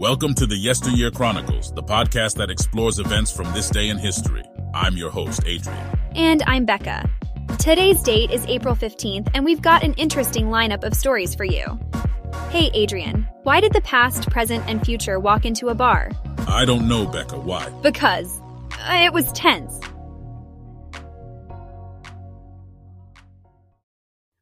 Welcome to the Yesteryear Chronicles, the podcast that explores events from this day in history. I'm your host, Adrian. And I'm Becca. Today's date is April 15th, and we've got an interesting lineup of stories for you. Hey, Adrian, why did the past, present, and future walk into a bar? I don't know, Becca, why? Because uh, it was tense.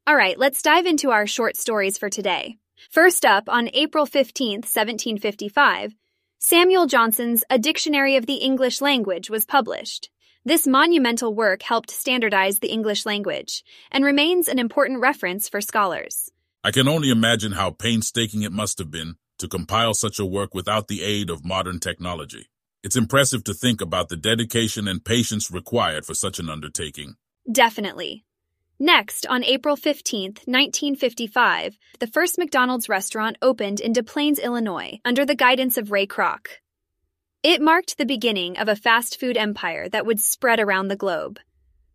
All right, let's dive into our short stories for today. First up, on April 15, 1755, Samuel Johnson's A Dictionary of the English Language was published. This monumental work helped standardize the English language and remains an important reference for scholars. I can only imagine how painstaking it must have been to compile such a work without the aid of modern technology. It's impressive to think about the dedication and patience required for such an undertaking. Definitely. Next, on April 15, 1955, the first McDonald's restaurant opened in Des Plaines, Illinois, under the guidance of Ray Kroc. It marked the beginning of a fast food empire that would spread around the globe.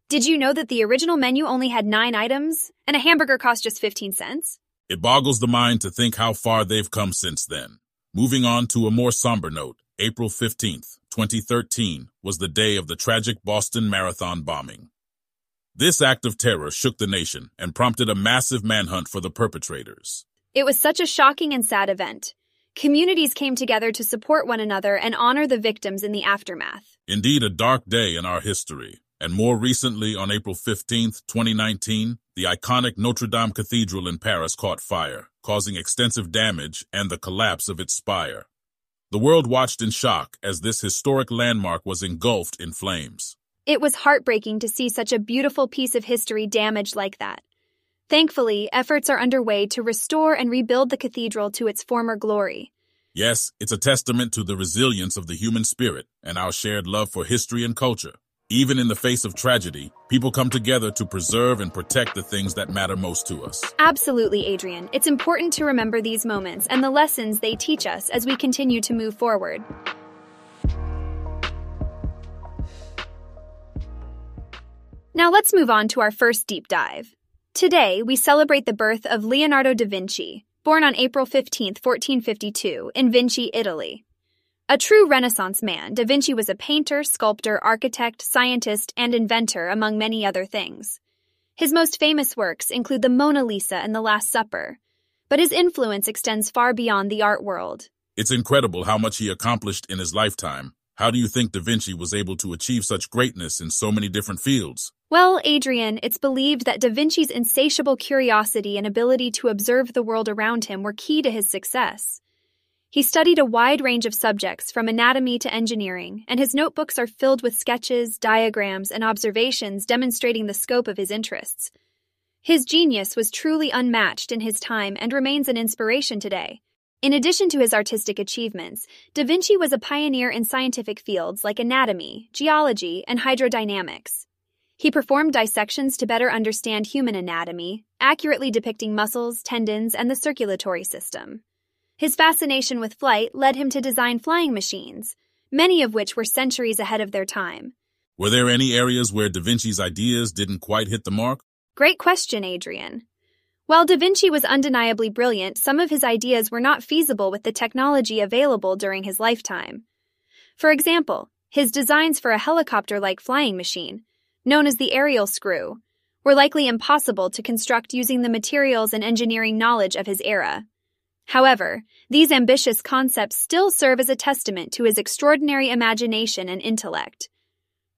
Did you know that the original menu only had nine items, and a hamburger cost just 15 cents? It boggles the mind to think how far they've come since then. Moving on to a more somber note, April 15th, 2013 was the day of the tragic Boston Marathon bombing. This act of terror shook the nation and prompted a massive manhunt for the perpetrators. It was such a shocking and sad event. Communities came together to support one another and honor the victims in the aftermath. Indeed, a dark day in our history. And more recently, on April 15, 2019, the iconic Notre Dame Cathedral in Paris caught fire, causing extensive damage and the collapse of its spire. The world watched in shock as this historic landmark was engulfed in flames. It was heartbreaking to see such a beautiful piece of history damaged like that. Thankfully, efforts are underway to restore and rebuild the cathedral to its former glory. Yes, it's a testament to the resilience of the human spirit and our shared love for history and culture. Even in the face of tragedy, people come together to preserve and protect the things that matter most to us. Absolutely, Adrian. It's important to remember these moments and the lessons they teach us as we continue to move forward. Now let's move on to our first deep dive. Today, we celebrate the birth of Leonardo da Vinci, born on April 15, 1452, in Vinci, Italy. A true Renaissance man, da Vinci was a painter, sculptor, architect, scientist, and inventor, among many other things. His most famous works include the Mona Lisa and the Last Supper, but his influence extends far beyond the art world. It's incredible how much he accomplished in his lifetime. How do you think Da Vinci was able to achieve such greatness in so many different fields? Well, Adrian, it's believed that Da Vinci's insatiable curiosity and ability to observe the world around him were key to his success. He studied a wide range of subjects from anatomy to engineering, and his notebooks are filled with sketches, diagrams, and observations demonstrating the scope of his interests. His genius was truly unmatched in his time and remains an inspiration today. In addition to his artistic achievements, Da Vinci was a pioneer in scientific fields like anatomy, geology, and hydrodynamics. He performed dissections to better understand human anatomy, accurately depicting muscles, tendons, and the circulatory system. His fascination with flight led him to design flying machines, many of which were centuries ahead of their time. Were there any areas where Da Vinci's ideas didn't quite hit the mark? Great question, Adrian. While Da Vinci was undeniably brilliant, some of his ideas were not feasible with the technology available during his lifetime. For example, his designs for a helicopter like flying machine known as the aerial screw, were likely impossible to construct using the materials and engineering knowledge of his era. However, these ambitious concepts still serve as a testament to his extraordinary imagination and intellect.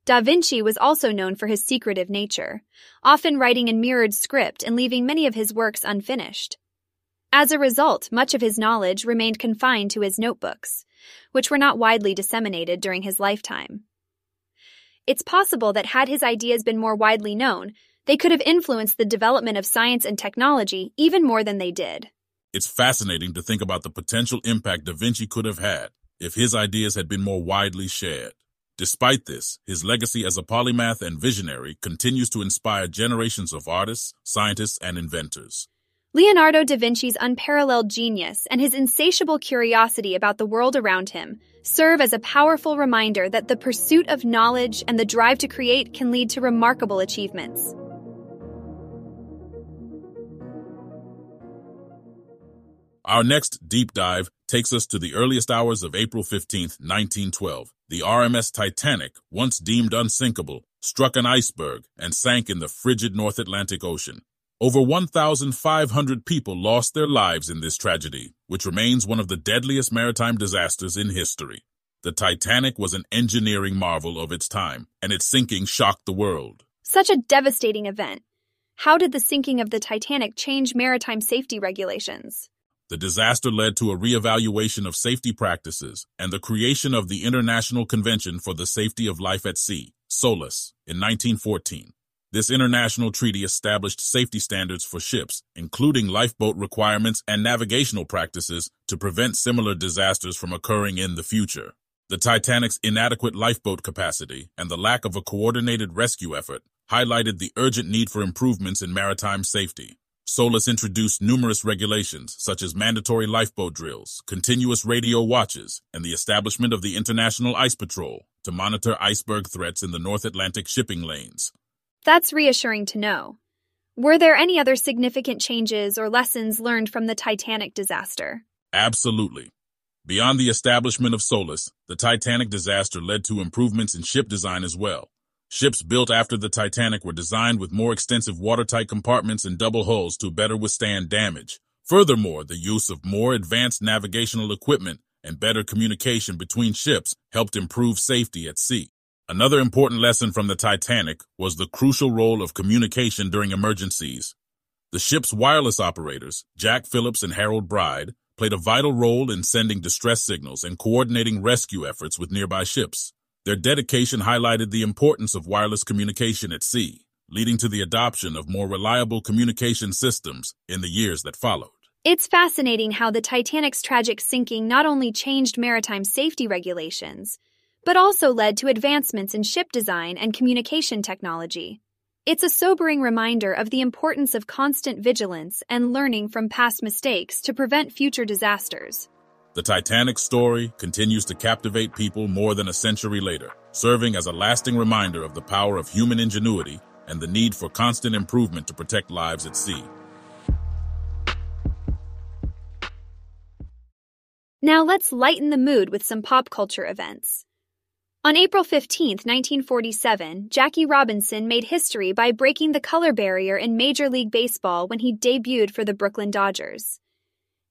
Da Vinci was also known for his secretive nature, often writing in mirrored script and leaving many of his works unfinished. As a result, much of his knowledge remained confined to his notebooks, which were not widely disseminated during his lifetime. It's possible that had his ideas been more widely known, they could have influenced the development of science and technology even more than they did. It's fascinating to think about the potential impact Da Vinci could have had if his ideas had been more widely shared. Despite this, his legacy as a polymath and visionary continues to inspire generations of artists, scientists, and inventors. Leonardo da Vinci's unparalleled genius and his insatiable curiosity about the world around him serve as a powerful reminder that the pursuit of knowledge and the drive to create can lead to remarkable achievements. Our next deep dive takes us to the earliest hours of April 15, 1912. The RMS Titanic, once deemed unsinkable, struck an iceberg and sank in the frigid North Atlantic Ocean. Over 1,500 people lost their lives in this tragedy, which remains one of the deadliest maritime disasters in history. The Titanic was an engineering marvel of its time, and its sinking shocked the world. Such a devastating event. How did the sinking of the Titanic change maritime safety regulations? The disaster led to a reevaluation of safety practices and the creation of the International Convention for the Safety of Life at Sea, SOLAS, in 1914. This international treaty established safety standards for ships, including lifeboat requirements and navigational practices to prevent similar disasters from occurring in the future. The Titanic's inadequate lifeboat capacity and the lack of a coordinated rescue effort highlighted the urgent need for improvements in maritime safety. SOLAS introduced numerous regulations, such as mandatory lifeboat drills, continuous radio watches, and the establishment of the International Ice Patrol to monitor iceberg threats in the North Atlantic shipping lanes. That's reassuring to know. Were there any other significant changes or lessons learned from the Titanic disaster? Absolutely. Beyond the establishment of SOLAS, the Titanic disaster led to improvements in ship design as well. Ships built after the Titanic were designed with more extensive watertight compartments and double hulls to better withstand damage. Furthermore, the use of more advanced navigational equipment and better communication between ships helped improve safety at sea. Another important lesson from the Titanic was the crucial role of communication during emergencies. The ship's wireless operators, Jack Phillips and Harold Bride, played a vital role in sending distress signals and coordinating rescue efforts with nearby ships. Their dedication highlighted the importance of wireless communication at sea, leading to the adoption of more reliable communication systems in the years that followed. It's fascinating how the Titanic's tragic sinking not only changed maritime safety regulations, but also led to advancements in ship design and communication technology. It's a sobering reminder of the importance of constant vigilance and learning from past mistakes to prevent future disasters. The Titanic story continues to captivate people more than a century later, serving as a lasting reminder of the power of human ingenuity and the need for constant improvement to protect lives at sea. Now let's lighten the mood with some pop culture events. On April 15, 1947, Jackie Robinson made history by breaking the color barrier in Major League Baseball when he debuted for the Brooklyn Dodgers.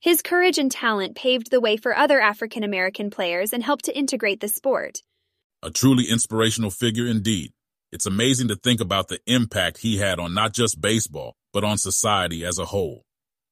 His courage and talent paved the way for other African American players and helped to integrate the sport. A truly inspirational figure indeed. It's amazing to think about the impact he had on not just baseball, but on society as a whole.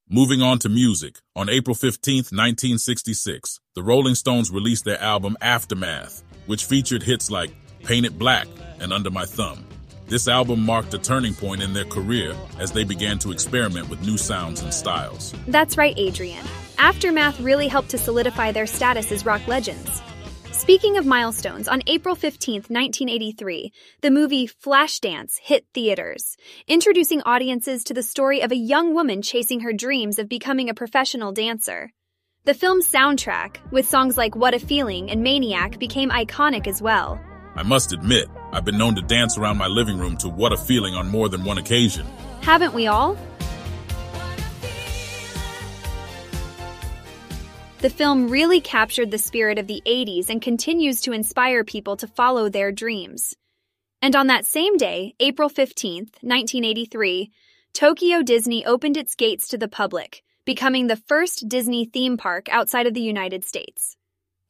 Moving on to music, on April 15, 1966, the Rolling Stones released their album Aftermath, which featured hits like Paint It Black and Under My Thumb. This album marked a turning point in their career as they began to experiment with new sounds and styles. That's right, Adrian. Aftermath really helped to solidify their status as rock legends. Speaking of milestones, on April 15, 1983, the movie Flashdance hit theaters, introducing audiences to the story of a young woman chasing her dreams of becoming a professional dancer. The film's soundtrack, with songs like What a Feeling and Maniac, became iconic as well. I must admit, I've been known to dance around my living room to What a Feeling on more than one occasion. Haven't we all? The film really captured the spirit of the 80s and continues to inspire people to follow their dreams. And on that same day, April 15th, 1983, Tokyo Disney opened its gates to the public, becoming the first Disney theme park outside of the United States.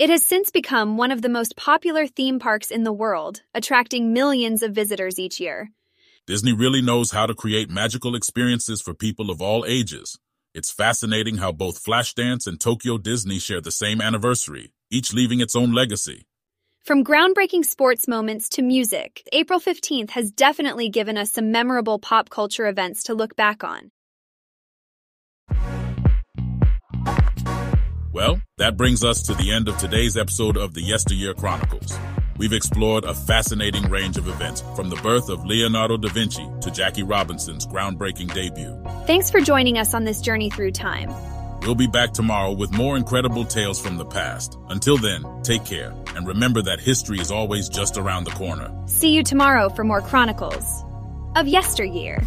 It has since become one of the most popular theme parks in the world, attracting millions of visitors each year. Disney really knows how to create magical experiences for people of all ages. It's fascinating how both Flashdance and Tokyo Disney share the same anniversary, each leaving its own legacy. From groundbreaking sports moments to music, April 15th has definitely given us some memorable pop culture events to look back on. Well, that brings us to the end of today's episode of the Yesteryear Chronicles. We've explored a fascinating range of events, from the birth of Leonardo da Vinci to Jackie Robinson's groundbreaking debut. Thanks for joining us on this journey through time. We'll be back tomorrow with more incredible tales from the past. Until then, take care, and remember that history is always just around the corner. See you tomorrow for more Chronicles of Yesteryear.